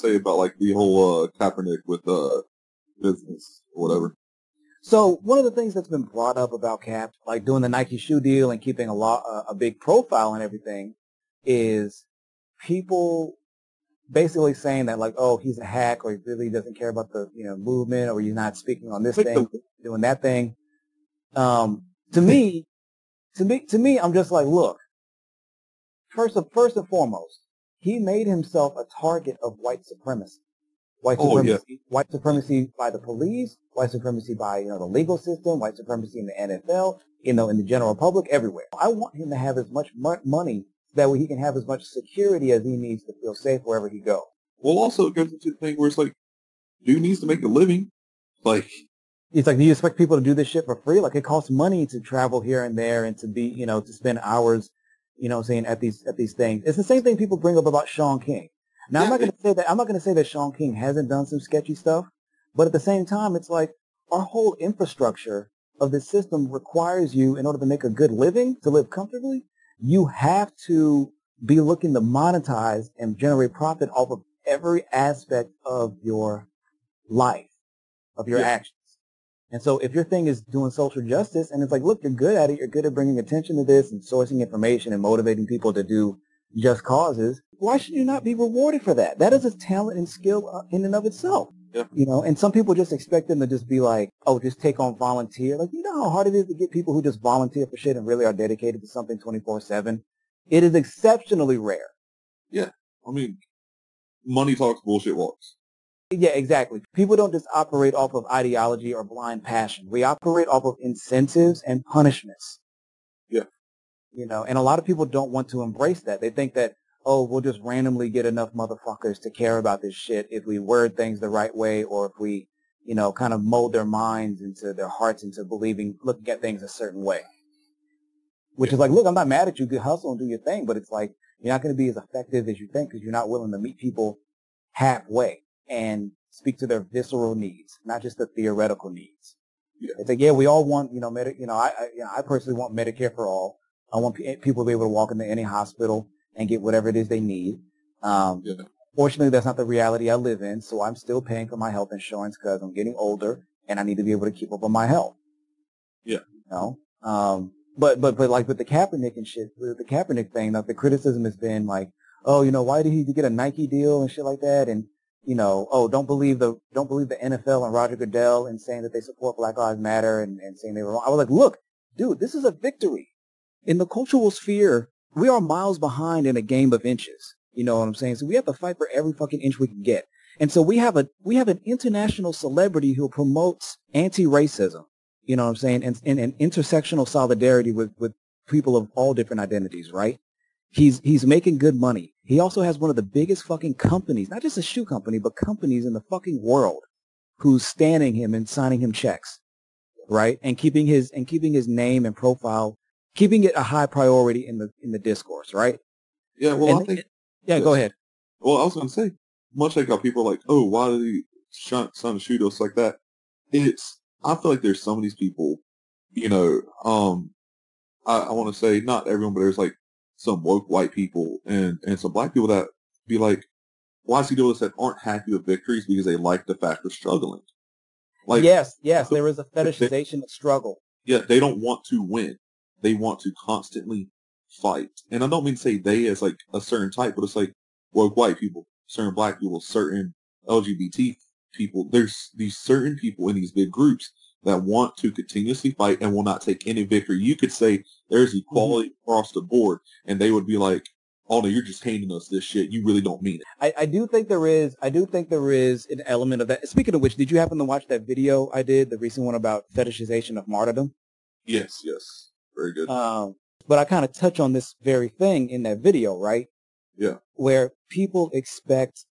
say about like the whole uh, Kaepernick with uh business or whatever? So one of the things that's been brought up about Cap, like doing the Nike shoe deal and keeping a lot, uh, a big profile and everything, is people basically saying that like, oh, he's a hack, or he really doesn't care about the you know movement, or he's not speaking on this thing, doing that thing. Um, to me, to me, to me, I'm just like, look. First, of, first and foremost, he made himself a target of white supremacy. White Oh, yeah. supremacy, white supremacy by the police, white supremacy by you know the legal system, white supremacy in the NFL, you know, in the general public, everywhere. I want him to have as much mo- money that way he can have as much security as he needs to feel safe wherever he goes. Well, also it goes into the thing where it's like, dude needs to make a living. Like, It's like, do you expect people to do this shit for free? Like, it costs money to travel here and there and to be, you know, to spend hours, you know, what I'm saying at these at these things. It's the same thing people bring up about Shaun King. Now, I'm not going to say that I'm not going to say that Shaun King hasn't done some sketchy stuff, but at the same time, it's like our whole infrastructure of the system requires you, in order to make a good living, to live comfortably, you have to be looking to monetize and generate profit off of every aspect of your life, of your Yeah. actions. And so if your thing is doing social justice and it's like, look, you're good at it, you're good at bringing attention to this and sourcing information and motivating people to do just causes, why should you not be rewarded for that? That is a talent and skill uh, in and of itself. Yeah. You know, and some people just expect them to just be like, oh, just take on volunteer. Like, you know how hard it is to get people who just volunteer for shit and really are dedicated to something 24-7? It is exceptionally rare. Yeah. I mean, money talks, bullshit walks. Yeah, exactly. People don't just operate off of ideology or blind passion. We operate off of incentives and punishments. Yeah. You know, and a lot of people don't want to embrace that. They think that, oh, we'll just randomly get enough motherfuckers to care about this shit if we word things the right way or if we, you know, kind of mold their minds into their hearts into believing, looking at things a certain way. Which Yeah. is like, look, I'm not mad at you. Good hustle and do your thing, but it's like, you're not going to be as effective as you think because you're not willing to meet people halfway and speak to their visceral needs, not just the theoretical needs. Yeah. It's like, yeah, we all want, you know, Medi- you know, I, I, you know, I personally want Medicare for all. I want pe- people to be able to walk into any hospital and get whatever it is they need. Um, Yeah. Fortunately, that's not the reality I live in, so I'm still paying for my health insurance because I'm getting older and I need to be able to keep up on my health. Yeah. You know, um, but but but like with the Kaepernick and shit, with the Kaepernick thing, like the criticism has been like, oh, you know, why did he get a Nike deal and shit like that, and you know, oh, don't believe the don't believe the NFL and Roger Goodell in saying that they support Black Lives Matter and, and saying they were wrong. I was like, look, dude, this is a victory. In the cultural sphere, we are miles behind in a game of inches. You know what I'm saying? So we have to fight for every fucking inch we can get. And so we have a we have an international celebrity who promotes anti-racism. You know what I'm saying? And, and, and intersectional solidarity with, with people of all different identities, right? He's he's making good money. He also has one of the biggest fucking companies, not just a shoe company, but companies in the fucking world who's standing him and signing him checks. Right? And keeping his and keeping his name and profile, keeping it a high priority in the in the discourse, right? Yeah, well, And- I think, Yeah, go ahead. well, I was to say, much like how people are like, oh, why did he son to shoot us like that? It's, I feel like there's some of these people, you know, um, I, I want to say not everyone, but there's like some woke white people and, and some black people that be like, why is he doing this that aren't happy with victories because they like the fact of struggling? Like, yes, yes, there is a fetishization of struggle. yeah, they don't want to win. They want to constantly fight. And I don't mean to say they as like a certain type, but it's like woke white people, certain black people, certain LGBT people. There's these certain people in these big groups that want to continuously fight and will not take any victory. You could say there's equality across the board, and they would be like, "Oh no, you're just handing us this shit. You really don't mean it." I, I do think there is. I do think there is an element of that. Speaking of which, did you happen to watch that video I did, the recent one about fetishization of martyrdom? Yes, yes, very good. Um, but I kind of touch on this very thing in that video, right? Yeah. Where people expect,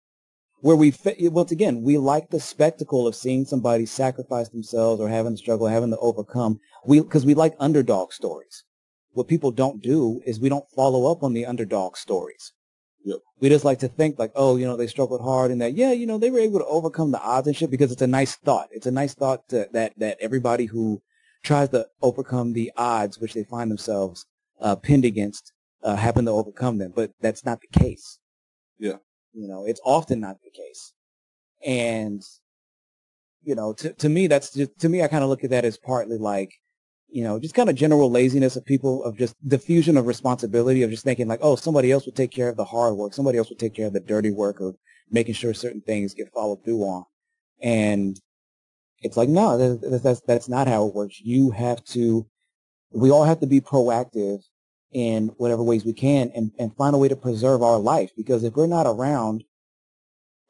where we, once again, we like the spectacle of seeing somebody sacrifice themselves or having to struggle, having to overcome. We, because we like underdog stories. What people don't do is we don't follow up on the underdog stories. Yep. We just like to think like, oh, you know, they struggled hard and that, yeah, you know, they were able to overcome the odds and shit because it's a nice thought. It's a nice thought to, that, that everybody who tries to overcome the odds which they find themselves uh, pinned against uh, happen to overcome them. But that's not the case. Yeah. You know, it's often not the case. And, you know, to, to me, that's just, to me, I kind of look at that as partly like, you know, just kind of general laziness of people of just diffusion of responsibility of just thinking like, oh, somebody else will take care of the hard work. Somebody else will take care of the dirty work of making sure certain things get followed through on. And it's like, no, that's, that's, that's not how it works. You have to, we all have to be proactive in whatever ways we can and, and find a way to preserve our life. Because if we're not around,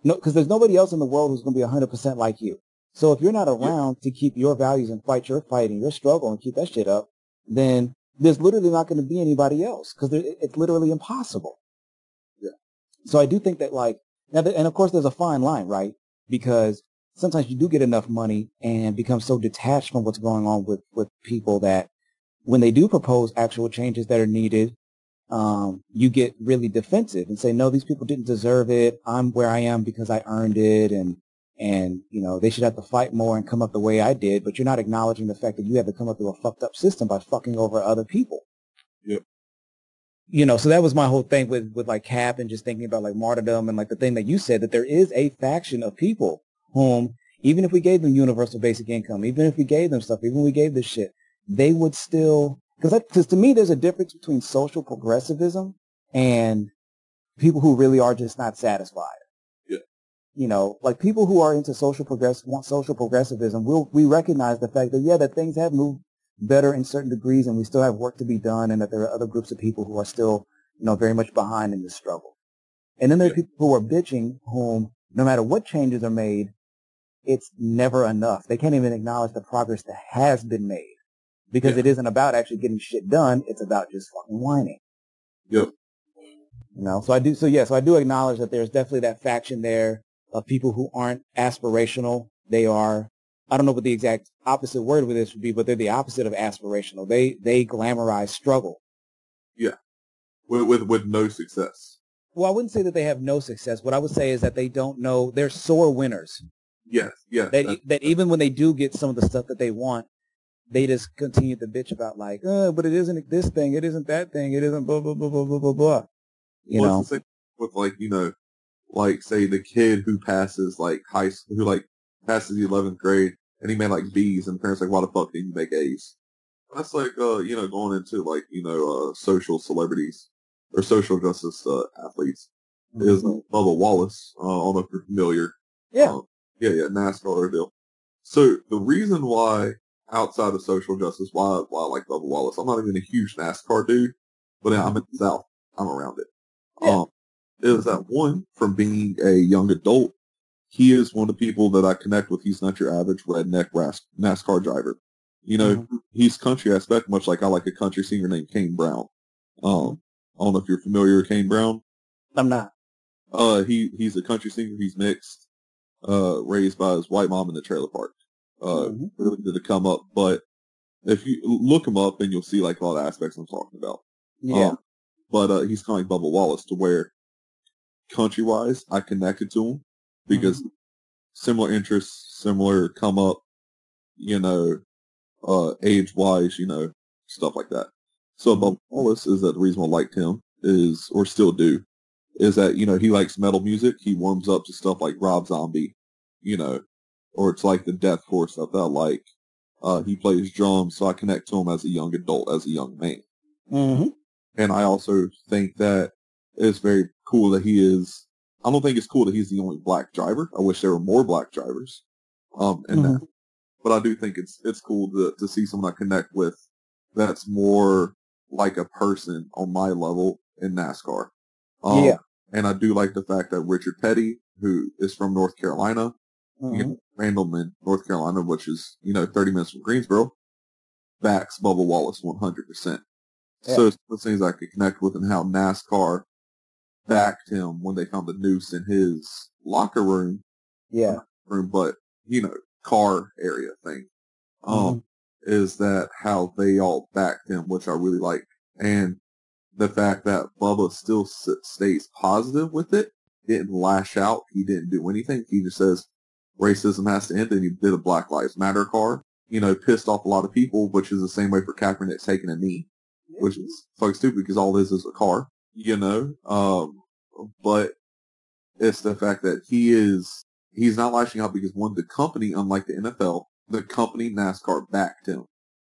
no, because there's nobody else in the world who's going to be 100% like you. So if you're not around yeah. to keep your values and fight your fight and your struggle and keep that shit up, then there's literally not going to be anybody else because it's literally impossible. Yeah. So I do think that like, now, and of course there's a fine line, right? Because sometimes you do get enough money and become so detached from what's going on with, with people that when they do propose actual changes that are needed, um, you get really defensive and say, no, these people didn't deserve it. I'm where I am because I earned it. And, and, you know, they should have to fight more and come up the way I did. But you're not acknowledging the fact that you had to come up through a fucked up system by fucking over other people. Yep. You know, so that was my whole thing with, with like Cap and just thinking about like martyrdom and like the thing that you said that there is a faction of people whom even if we gave them universal basic income, even if we gave them stuff, even if we gave this shit, they would still, because to me there's a difference between social progressivism and people who really are just not satisfied. Yeah. You know, like people who are into social progress want social progressivism. We'll we recognize the fact that yeah, that things have moved better in certain degrees, and we still have work to be done, and that there are other groups of people who are still you know very much behind in this struggle. And then there are yeah. people who are bitching, whom no matter what changes are made, it's never enough. They can't even acknowledge the progress that has been made because yeah. it isn't about actually getting shit done. It's about just fucking whining. Yep. You know, so I do, so yeah, so I do acknowledge that there's definitely that faction there of people who aren't aspirational. They are, I don't know what the exact opposite word for this would be, but they're the opposite of aspirational. They, they glamorize struggle. Yeah. With, with, with no success. Well, I wouldn't say that they have no success. What I would say is that they don't know, they're sore winners. Yes, yes. That, that even when they do get some of the stuff that they want, they just continue to bitch about like, uh, but it isn't this thing, it isn't that thing, it isn't blah blah blah blah blah blah blah. You well, know, with like you know, like say the kid who passes like high school, who like passes the eleventh grade, and he made like B's, and the parents like, why the fuck didn't you make A's? That's like uh, you know, going into like you know, uh, social celebrities or social justice uh, athletes. Mm-hmm. Is Bubba Wallace? Uh, I don't know if you're familiar. Yeah. Uh, yeah, yeah, NASCAR deal. So the reason why outside of social justice, why why I like Bubba Wallace, I'm not even a huge NASCAR dude, but I'm in the South. I'm around it. Yeah. Um, is that one from being a young adult? He is one of the people that I connect with. He's not your average redneck NASCAR driver. You know, mm-hmm. he's country aspect, much like I like a country singer named Kane Brown. Um, I don't know if you're familiar with Kane Brown. I'm not. Uh, he he's a country singer. He's mixed uh, raised by his white mom in the trailer park. Uh, mm-hmm. really did come up, but if you look him up, then you'll see like a lot of aspects I'm talking about. Yeah. Um, but uh, he's kind of like Bubba Wallace to where country wise, I connected to him because mm-hmm. similar interests, similar come up, you know, uh, age wise, you know, stuff like that. So mm-hmm. Bubba Wallace is that the reason I liked him is, or still do, is that, you know, he likes metal music. He warms up to stuff like Rob Zombie, you know, or it's like the deathcore stuff that I like. Uh, he plays drums, so I connect to him as a young adult, as a young man. Mm-hmm. And I also think that it's very cool that he is, I don't think it's cool that he's the only black driver. I wish there were more black drivers. Um, and mm-hmm. that, but I do think it's, it's cool to, to see someone I connect with that's more like a person on my level in NASCAR. Um, yeah. And I do like the fact that Richard Petty, who is from North Carolina, mm-hmm. Randleman, North Carolina, which is, you know, 30 minutes from Greensboro, backs Bubba Wallace 100%. Yeah. So it's the things I could connect with and how NASCAR backed him when they found the noose in his locker room. Yeah. Room, but, you know, car area thing. Um, mm-hmm. is that how they all backed him, which I really like. And the fact that Bubba still stays positive with it, didn't lash out, he didn't do anything. He just says racism has to end, and he did a Black Lives Matter car. You know, pissed off a lot of people, which is the same way for Kaepernick taking a knee, which is fucking stupid because all this is a car. You know, um, but It's the fact that he is he's not lashing out because one, the company, unlike the NFL, the company NASCAR backed him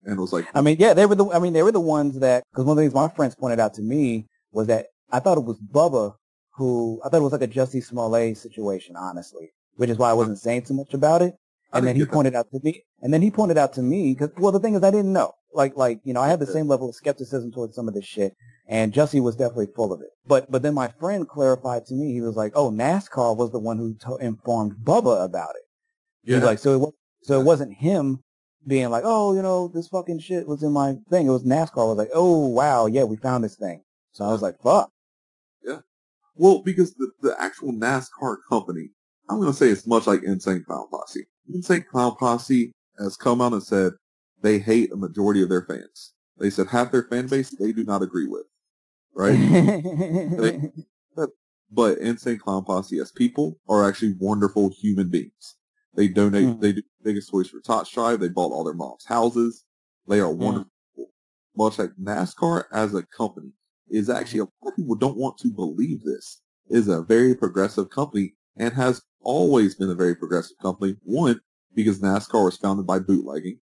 and was like, I mean, yeah, they were the. I mean, they were the ones that because one of the things my friends pointed out to me was that I thought it was Bubba who I thought it was like a Jussie Smollett situation, honestly, which is why I wasn't saying too much about it. And then he pointed out to me, and then he pointed out to me because well, the thing is, I didn't know. Like, like you know, I had the same level of skepticism towards some of this shit, and Jussie was definitely full of it. But but then my friend clarified to me, he was like, "Oh, NASCAR was the one who to- informed Bubba about it." He was Yeah. like, so it was, so it wasn't him being like, oh, you know, this fucking shit was in my thing. It was NASCAR I was like, oh wow, yeah, we found this thing. So I was like, fuck. Yeah. Well, because the, the actual NASCAR company, I'm going to say it's much like Insane Clown Posse. Insane Clown Posse has come out and said they hate a majority of their fans. They said half their fan base they do not agree with, right? but Insane Clown Posse as people are actually wonderful human beings. They donate, Mhm. they do the biggest toys for Tots Tribe. They bought all their mom's houses. They are wonderful. people. Much like NASCAR as a company is actually, a lot of people don't want to believe this, is a very progressive company and has always been a very progressive company. One, because NASCAR was founded by bootlegging.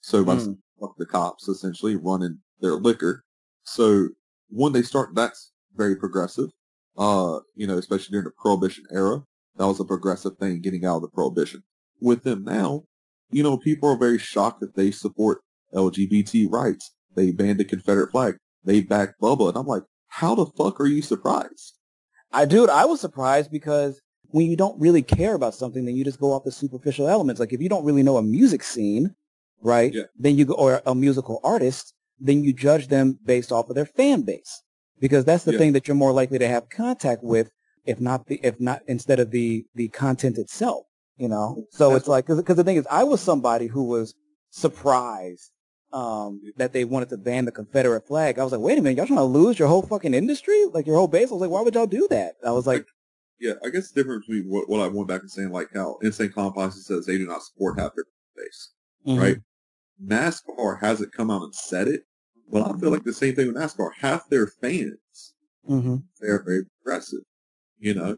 So by Mm. fuck the cops essentially running their liquor. So when they start, that's very progressive. Uh, you know, especially during the prohibition era, that was a progressive thing getting out of the prohibition. With them now, you know, people are very shocked that they support LGBT rights. They banned the Confederate flag. They back Bubba. And I'm like, how the fuck are you surprised? I dude, I was surprised because when you don't really care about something, then you just go off the superficial elements. Like if you don't really know a music scene, right? Yeah. Then you go or a musical artist, then you judge them based off of their fan base. Because that's the Yeah. thing that you're more likely to have contact with, if not the if not instead of the the content itself. You know? So That's it's like because the thing is I was somebody who was surprised um, that they wanted to ban the Confederate flag. I was like, wait a minute, y'all trying to lose your whole fucking industry? Like your whole base? I was like, why would y'all do that? I was like, Yeah, I guess the difference between what, what I went back and saying, like how Insane Clown Posse says they do not support half their base. mhm. right? NASCAR hasn't come out and said it, but I feel like the same thing with NASCAR. Half their fans, hmm they're very progressive, you know?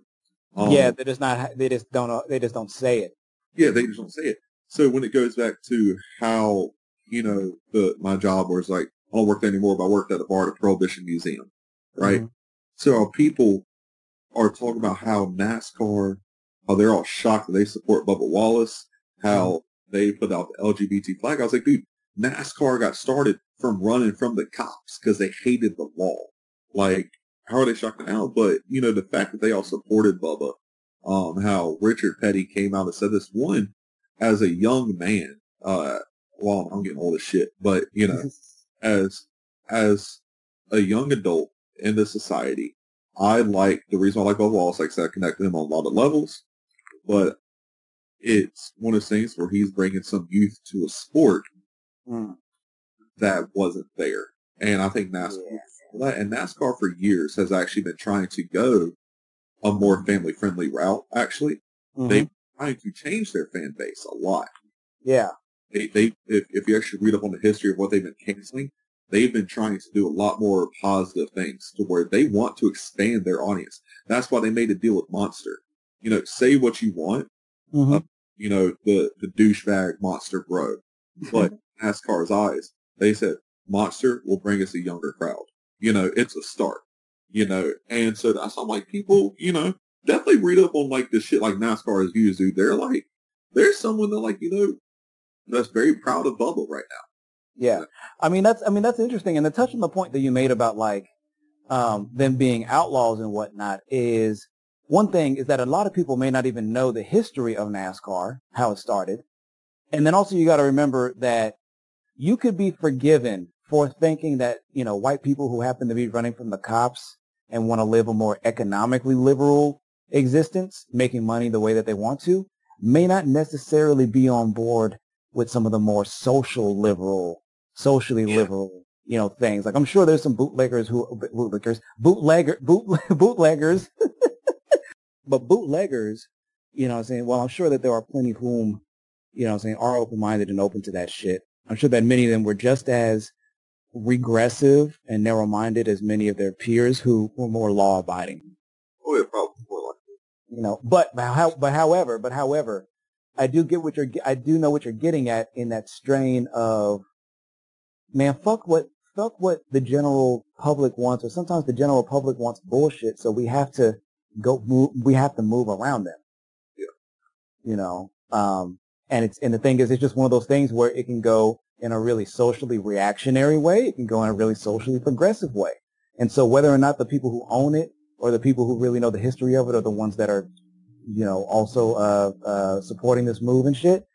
Um, yeah, they just not. They just don't. They just don't say it. yeah, they just don't say it. So when it goes back to how, you know, the my job was like, I don't work there anymore, but I worked at the Bar Prohibition Museum, right? Mhm. So people are talking about how NASCAR, how they're all shocked that they support Bubba Wallace, how they put out the LGBT flag. I was like, dude, NASCAR got started from running from the cops because they hated the law. Like, how are they shocked now? But, you know, the fact that they all supported Bubba, um, how Richard Petty came out and said this one as a young man, uh, well, I'm getting old as shit, but, you know, as as a young adult in the society, I like the reason I like Bubba Wallace, like I connect with him on a lot of levels, but it's one of those things where he's bringing some youth to a sport Mm. that wasn't there, and I think NASCAR and NASCAR for years has actually been trying to go a more family friendly route. Actually, Mhm. they trying to change their fan base a lot. yeah. they, they if, if you actually read up on the history of what they've been canceling, they've been trying to do a lot more positive things to where they want to expand their audience. That's why they made a deal with Monster. You know, say what you want, Mhm. you know, the, the douchebag Monster bro. But NASCAR's eyes, they said Monster will bring us a younger crowd. You know, it's a start. You know, and so that's I'm like people, you know, definitely read up on like the shit like NASCAR is used, to. They're like there's someone that like, you know, that's very proud of Bubba right now. Yeah. I mean that's I mean that's interesting. And to touch on the point that you made about like um them being outlaws and whatnot is one thing is that a lot of people may not even know the history of NASCAR, how it started. And then also you gotta remember that you could be forgiven for thinking that, you know, white people who happen to be running from the cops and want to live a more economically liberal existence, making money the way that they want to, may not necessarily be on board with some of the more social liberal, socially Yeah. liberal, you know, things. Like I'm sure there's some bootleggers who uh, bootleggers, bootlegger, boot, bootleggers, but bootleggers, you know, what I'm saying. Well, I'm sure that there are plenty whom, you know, what I'm saying are open-minded and open to that shit. I'm sure that many of them were just as regressive and narrow-minded as many of their peers who were more law-abiding. Oh yeah, probably more like You know, but but how but however, but however, I do get what you're I do know what you're getting at in that strain of man, fuck what fuck what the general public wants, or sometimes the general public wants bullshit, so we have to go move, we have to move around them. Yeah. You know, um, and it's and the thing is, it's just one of those things where it can go in a really socially reactionary way, it can go in a really socially progressive way, and so whether or not the people who own it or the people who really know the history of it are the ones that are, you know, also uh, uh, supporting this move and shit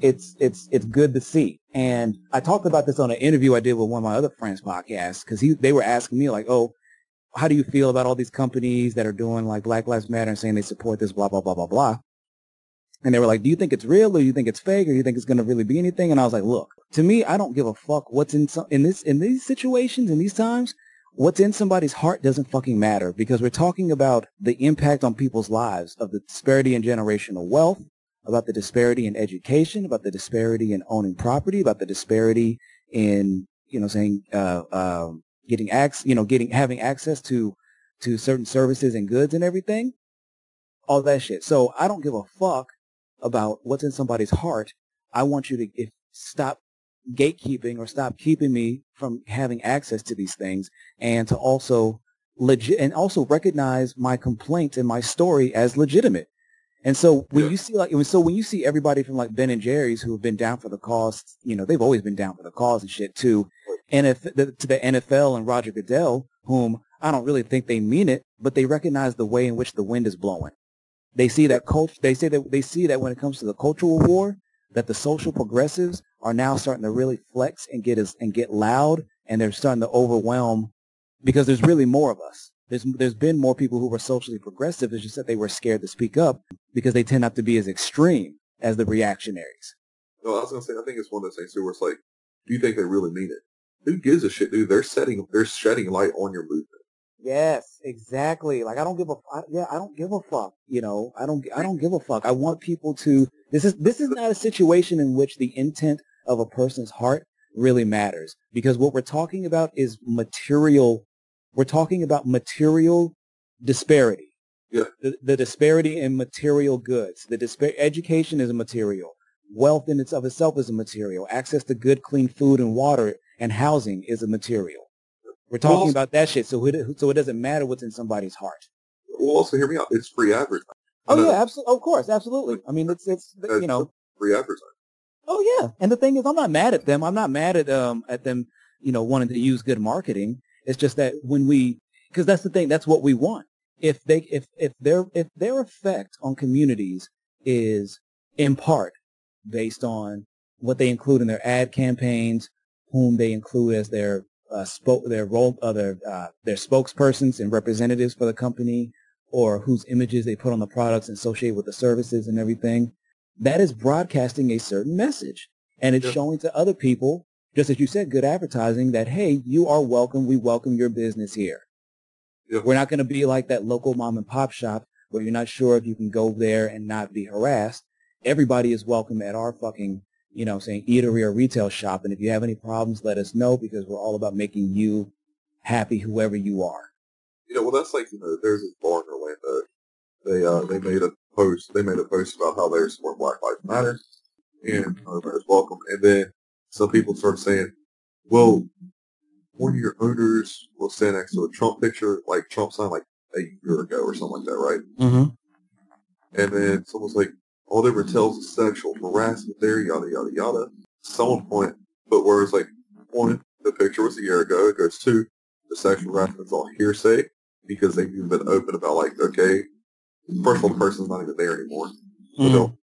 it's it's it's good to see. And I talked about this on an interview I did with one of my other friends' podcasts because they were asking me like, oh, how do you feel about all these companies that are doing like Black Lives Matter and saying they support this, blah blah blah blah blah. And they were like, do you think it's real or do you think it's fake or do you think it's going to really be anything? And I was like, look, to me, I don't give a fuck what's in in this in these situations in these times. What's in somebody's heart doesn't fucking matter because we're talking about the impact on people's lives of the disparity in generational wealth, about the disparity in education, about the disparity in owning property, about the disparity in, you know, saying, uh, uh, getting access, you know, getting, having access to, to certain services and goods and everything. All that shit. So I don't give a fuck about what's in somebody's heart. I want you to if, stop gatekeeping or stop keeping me from having access to these things and to also legit and also recognize my complaint and my story as legitimate. And so when Yeah. you see like, so when you see everybody from like Ben and Jerry's who have been down for the cause, you know, they've always been down for the cause and shit too. And if the, to the NFL and Roger Goodell, whom I don't really think they mean it, but they recognize the way in which the wind is blowing. They see that cult, they say that they see that when it comes to the cultural war, that the social progressives are now starting to really flex and get as, and get loud and they're starting to overwhelm because there's really more of us. There's there's been more people who were socially progressive. It's just that they were scared to speak up because they tend not to be as extreme as the reactionaries. No, I was gonna say I think it's one of those things too where it's like, do you think they really mean it? Who gives a shit, dude? They're setting, they're shedding light on your movement. Yes, exactly. Like I don't give a I, yeah, I don't give a fuck. You know, I don't I don't give a fuck. I want people to. This is this is not a situation in which the intent of a person's heart really matters because what we're talking about is material. We're talking about material disparity. Yeah. The, the disparity in material goods. The dispar- education is a material. Wealth in its of itself is a material. Access to good, clean food and water and housing is a material. We're talking Well, about that shit, so it so it doesn't matter what's in somebody's heart. Well, also hear me out. It's free advertising. Oh know yeah, absolutely. Of course, absolutely. I mean, it's it's you know. free advertising. Oh yeah, and the thing is, I'm not mad at them. I'm not mad at um at them, you know, wanting to use good marketing. It's just that when we, because that's the thing, that's what we want. If they, if if their if their effect on communities is in part based on what they include in their ad campaigns, whom they include as their uh, spoke their role, uh, their uh, their spokespersons and representatives for the company, or whose images they put on the products and associate with the services and everything that is broadcasting a certain message and it's Yeah. showing to other people just as you said good advertising that hey you are welcome we welcome your business here. We're not going to be like that local mom and pop shop where you're not sure if you can go there and not be harassed everybody is welcome at our fucking you know saying eatery or retail shop and if you have any problems let us know because we're all about making you happy whoever you are You know, well, that's like you know, there's this bar in Orlando. They uh, they made a post. They made a post about how they support Black Lives Matter and everybody's welcome. And then some people started saying, "Well, one of your owners will stand next to a Trump picture, like Trump signed like a year ago or something like that, right?" mm-hmm. And then someone's like, all they were tells is sexual harassment there, yada, yada, yada. Someone point, but where it's like, one, the picture was a year ago. It goes two, the sexual harassment's all hearsay because they've even been open about like, okay, first of all, the person's not even there anymore. So Mm-hmm. they'll-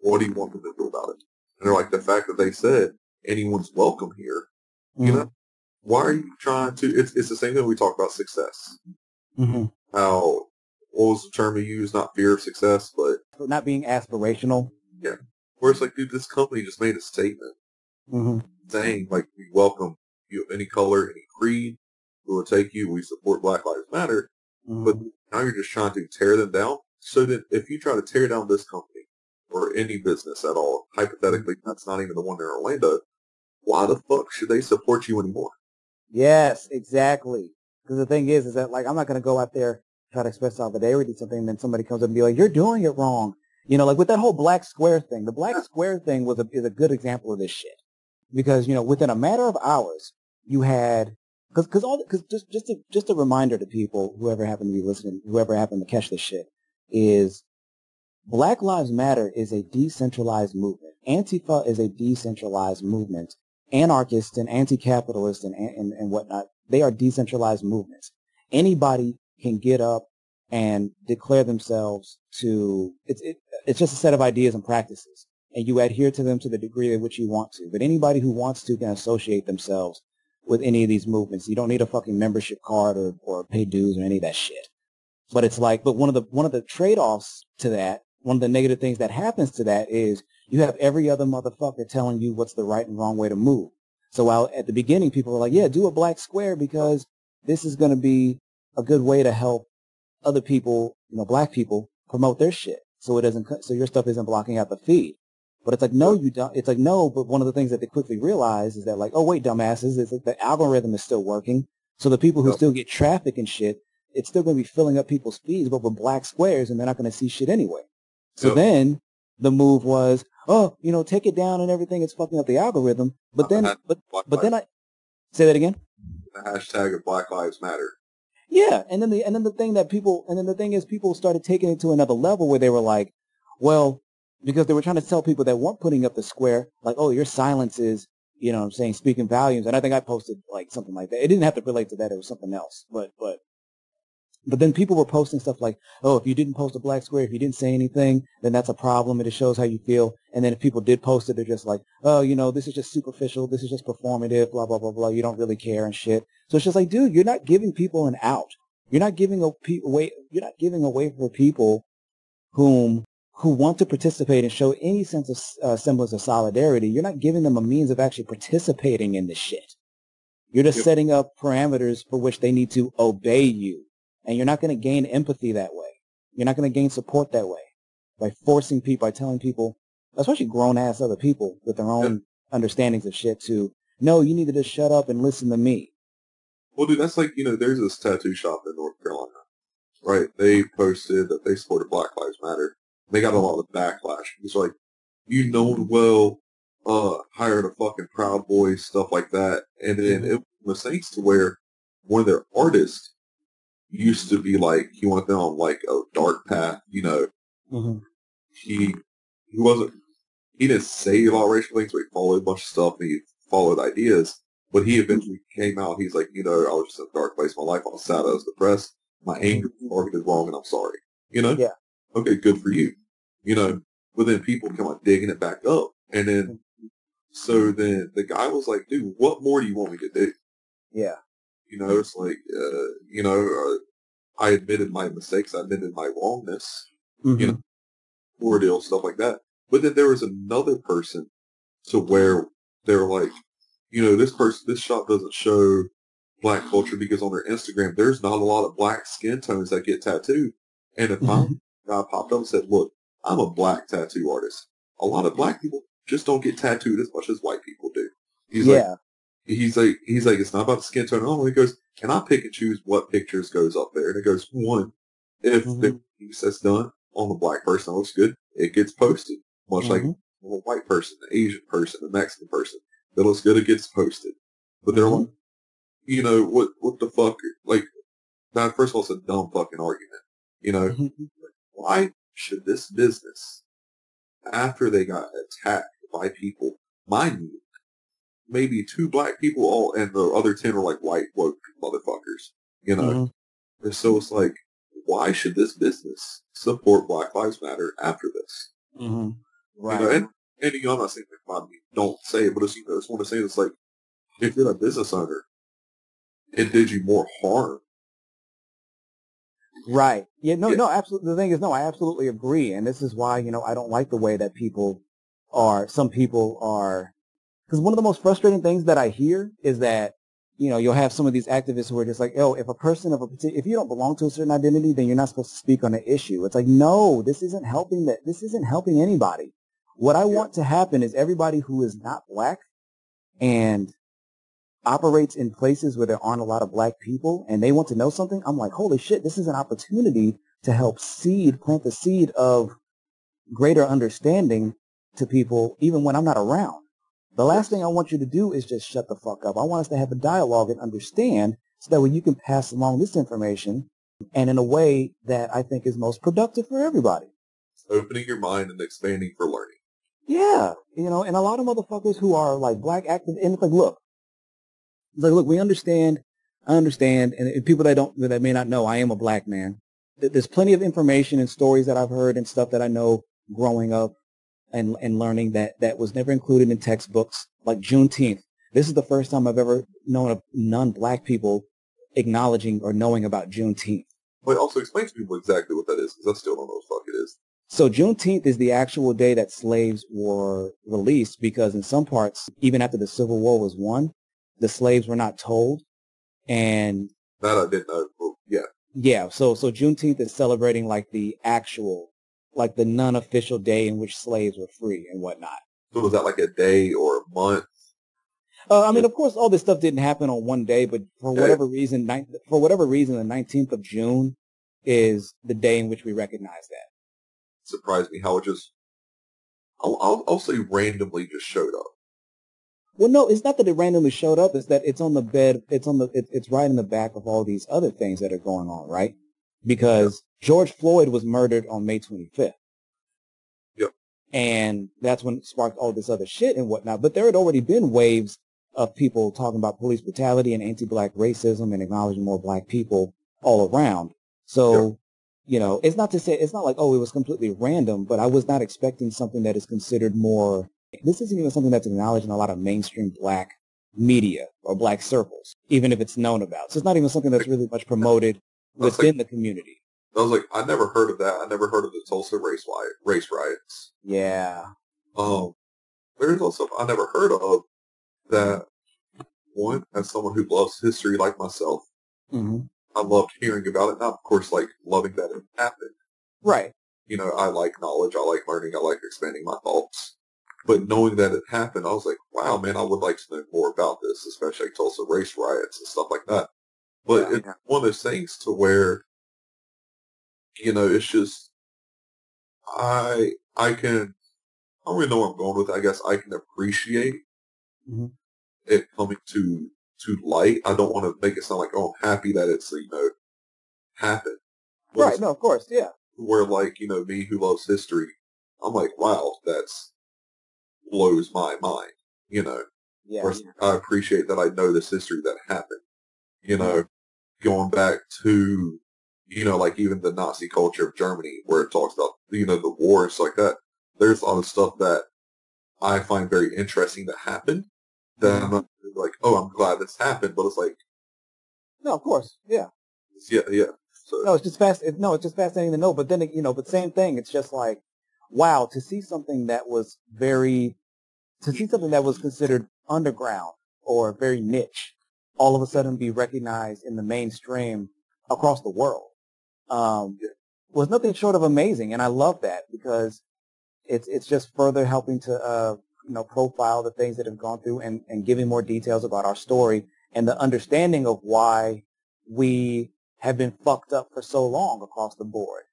what do you want them to do about it? And they're like, the fact that they said anyone's welcome here, you Mm-hmm. know, why are you trying to, it's, it's the same thing we talk about success. Mm-hmm. How, what was the term you used? Not fear of success, but not being aspirational Yeah, Where it's like, dude, this company just made a statement mm-hmm. saying, like, we welcome you of any color, any creed. We will take you. We support Black Lives Matter. Mm-hmm. But now you're just trying to tear them down. So that if you try to tear down this company or any business at all, hypothetically, that's not even the one in Orlando, why the fuck should they support you anymore? Yes, exactly. Because the thing is, is that like I'm not going to go out there try to express solidarity to something, and then somebody comes up and be like, "You're doing it wrong." You know, like with that whole black square thing. The black square thing was a, is a good example of this shit because you know within a matter of hours you had because because all because just just a, just a reminder to people whoever happened to be listening, whoever happened to catch this shit is Black Lives Matter is a decentralized movement. Antifa is a decentralized movement. Anarchists and anti-capitalists and, and, and whatnot, they are decentralized movements. Anybody can get up and declare themselves to, it's, it, it's just a set of ideas and practices. And you adhere to them to the degree in which you want to. But anybody who wants to can associate themselves with any of these movements. You don't need a fucking membership card or, or pay dues or any of that shit. But it's like, but one of the, one of the trade-offs to that one of the negative things that happens to that is you have every other motherfucker telling you what's the right and wrong way to move. So while at the beginning people were like, yeah, do a black square because this is going to be a good way to help other people, you know, black people promote their shit. So it doesn't, so your stuff isn't blocking out the feed. But it's like, no, you don't. It's like, no, but one of the things that they quickly realize is that like, oh, wait, dumbasses, that the algorithm is still working. So the people who still get traffic and shit, it's still going to be filling up people's feeds, but with black squares and they're not going to see shit anyway. So yep. then the move was, oh, you know, take it down and everything. It's fucking up the algorithm. But then, but but then I say that again. The hashtag of Black Lives Matter. Yeah, and then the and then the thing that people and then the thing is people started taking it to another level where they were like, well, because they were trying to tell people that weren't putting up the square, like, oh, your silence is, you know, what I'm saying speaking volumes. And I think I posted like something like that. It didn't have to relate to that. It was something else. But but but then people were posting stuff like, oh, if you didn't post a black square, if you didn't say anything, then that's a problem and it shows how you feel. And then if people did post it, they're just like, oh, you know, this is just superficial. This is just performative, blah, blah, blah, blah. You don't really care and shit. So it's just like, dude, you're not giving people an out. You're not giving away, you're not giving away for people whom, who want to participate and show any sense of uh, semblance of solidarity. You're not giving them a means of actually participating in this shit. You're just yep. setting up parameters for which they need to obey you. And you're not going to gain empathy that way. You're not going to gain support that way by forcing people, by telling people, especially grown ass other people with their own yeah. understandings of shit to, no, you need to just shut up and listen to me. Well, dude, that's like, you know, there's this tattoo shop in North Carolina, right? They posted that they supported Black Lives Matter. They got a lot of backlash. It's like, you known well, uh, hired a fucking Proud Boy, stuff like that. And then mm-hmm. it was thanks to where one of their artists used to be like he went down like a dark path. You know, mm-hmm. he he wasn't he didn't say a lot of racial things, but he followed a bunch of stuff and he followed ideas. But he eventually came out. He's like, you know, I was just in a dark place in my life. I was sad. I was depressed. My anger is wrong, and I'm sorry. You know. Yeah. Okay, good for you. You know, but then people come on digging it back up, and then so then the guy was like, dude, what more do you want me to do? Yeah. You know, it's like, uh, you know, uh, I admitted my mistakes. I admitted my wrongness. Mm-hmm. You know, ordeal stuff like that. But then there was another person to where they're like, you know, this person, this shop doesn't show black culture because on their Instagram, there's not a lot of black skin tones that get tattooed. And if my mm-hmm. guy popped up and said, look, I'm a black tattoo artist. A lot of black people just don't get tattooed as much as white people do. He's yeah. like, he's like, he's like, it's not about the skin tone. Oh, he goes, can I pick and choose what pictures goes up there? And it goes, one, if mm-hmm. the piece that's done on the black person looks good, it gets posted. Much mm-hmm. like a white person, an Asian person, a Mexican person that looks good, it gets posted. But they're mm-hmm. like, you know, what, what the fuck? Like, that first of all, it's a dumb fucking argument. You know, mm-hmm. why should this business, after they got attacked by people, mind you, maybe two black people, all and the other ten are like white woke motherfuckers. You know, mm-hmm. and so it's like, why should this business support Black Lives Matter after this? Mm-hmm. Right. You know, and, and you know, I'm not saying that me don't say it, but it's, you know, I just want to say it's like, if you're a business owner, it did you more harm. Right. Yeah. No. Yeah. No. Absolutely. The thing is, no. I absolutely agree, and this is why you know I don't like the way that people are. Some people are because one of the most frustrating things that I hear is that, you know, you'll have some of these activists who are just like, oh, if a person of a particular, if you don't belong to a certain identity, then you're not supposed to speak on an issue. It's like, no, this isn't helping that, this isn't helping anybody. What I want to happen is everybody who is not black and operates in places where there aren't a lot of black people and they want to know something, I'm like, holy shit, this is an opportunity to help seed, plant the seed of greater understanding to people even when I'm not around. The last thing I want you to do is just shut the fuck up. I want us to have a dialogue and understand so that way you can pass along this information and in a way that I think is most productive for everybody. Opening your mind and expanding for learning. Yeah, you know, and a lot of motherfuckers who are like black active, and it's like, look, it's like, look, we understand, I understand, and, and people that don't, that may not know, I am a black man. There's plenty of information and stories that I've heard and stuff that I know growing up and, and learning that, that was never included in textbooks, like Juneteenth. This is the first time I've ever known of non-black people acknowledging or knowing about Juneteenth. But also explain to people exactly what that is, because I still don't know what the fuck it is. So Juneteenth is the actual day that slaves were released because in some parts, even after the Civil War was won, the slaves were not told. And that I didn't know. Yeah. Yeah. So, so Juneteenth is celebrating like the actual, like the non-official day in which slaves were free and whatnot. So was that like a day or a month? Uh, I mean, of course, all this stuff didn't happen on one day, but for whatever reason, for whatever reason, the 19th of June is the day in which we recognize that. Surprised me how it just, I'll, I'll, I'll say randomly just showed up. Well, no, it's not that it randomly showed up. It's that it's on the bed. It's on the. It, it's right in the back of all these other things that are going on, right? Because. George Floyd was murdered on May 25th. Yep. And that's when it sparked all this other shit and whatnot. But there had already been waves of people talking about police brutality and anti-black racism and acknowledging more black people all around. So, yep. you know, it's not to say it's not like oh it was completely random, but I was not expecting something that is considered more this isn't even something that's acknowledged in a lot of mainstream black media or black circles, even if it's known about. So it's not even something that's really much promoted within like, the community. I was like, I never heard of that. I never heard of the Tulsa race riot, race riots. Yeah. Um, there's also I never heard of that. One, as someone who loves history like myself, mm-hmm. I loved hearing about it. Not, of course, like loving that it happened. Right. You know, I like knowledge. I like learning. I like expanding my thoughts. But knowing that it happened, I was like, wow, man, I would like to know more about this, especially like Tulsa race riots and stuff like that. But yeah, it's yeah. one of those things to where, you know, it's just, I, I can, I don't really know where I'm going with it. I guess I can appreciate mm-hmm. it coming to, to light. I don't want to make it sound like, oh, I'm happy that it's, you know, happened. But right. No, of course. Yeah. Where like, you know, me who loves history, I'm like, wow, that's, blows my mind. You know, yeah, yeah. I appreciate that I know this history that happened. You know, going back to you know, like even the Nazi culture of Germany, where it talks about you know the war and stuff like that. There's a lot of stuff that I find very interesting that happened. That I'm not like, oh, I'm glad this happened, but it's like, no, of course, yeah, yeah, yeah. So, no, it's just fast. It, no, it's just fascinating to know. But then, you know, but same thing. It's just like, wow, to see something that was very to see something that was considered underground or very niche all of a sudden be recognized in the mainstream across the world um, was nothing short of amazing. And I love that because it's it's just further helping to uh, you know profile the things that have gone through and, and giving more details about our story and the understanding of why we have been fucked up for so long across the board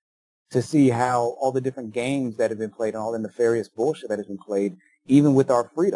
to see how all the different games that have been played and all the nefarious bullshit that has been played even with our freedom.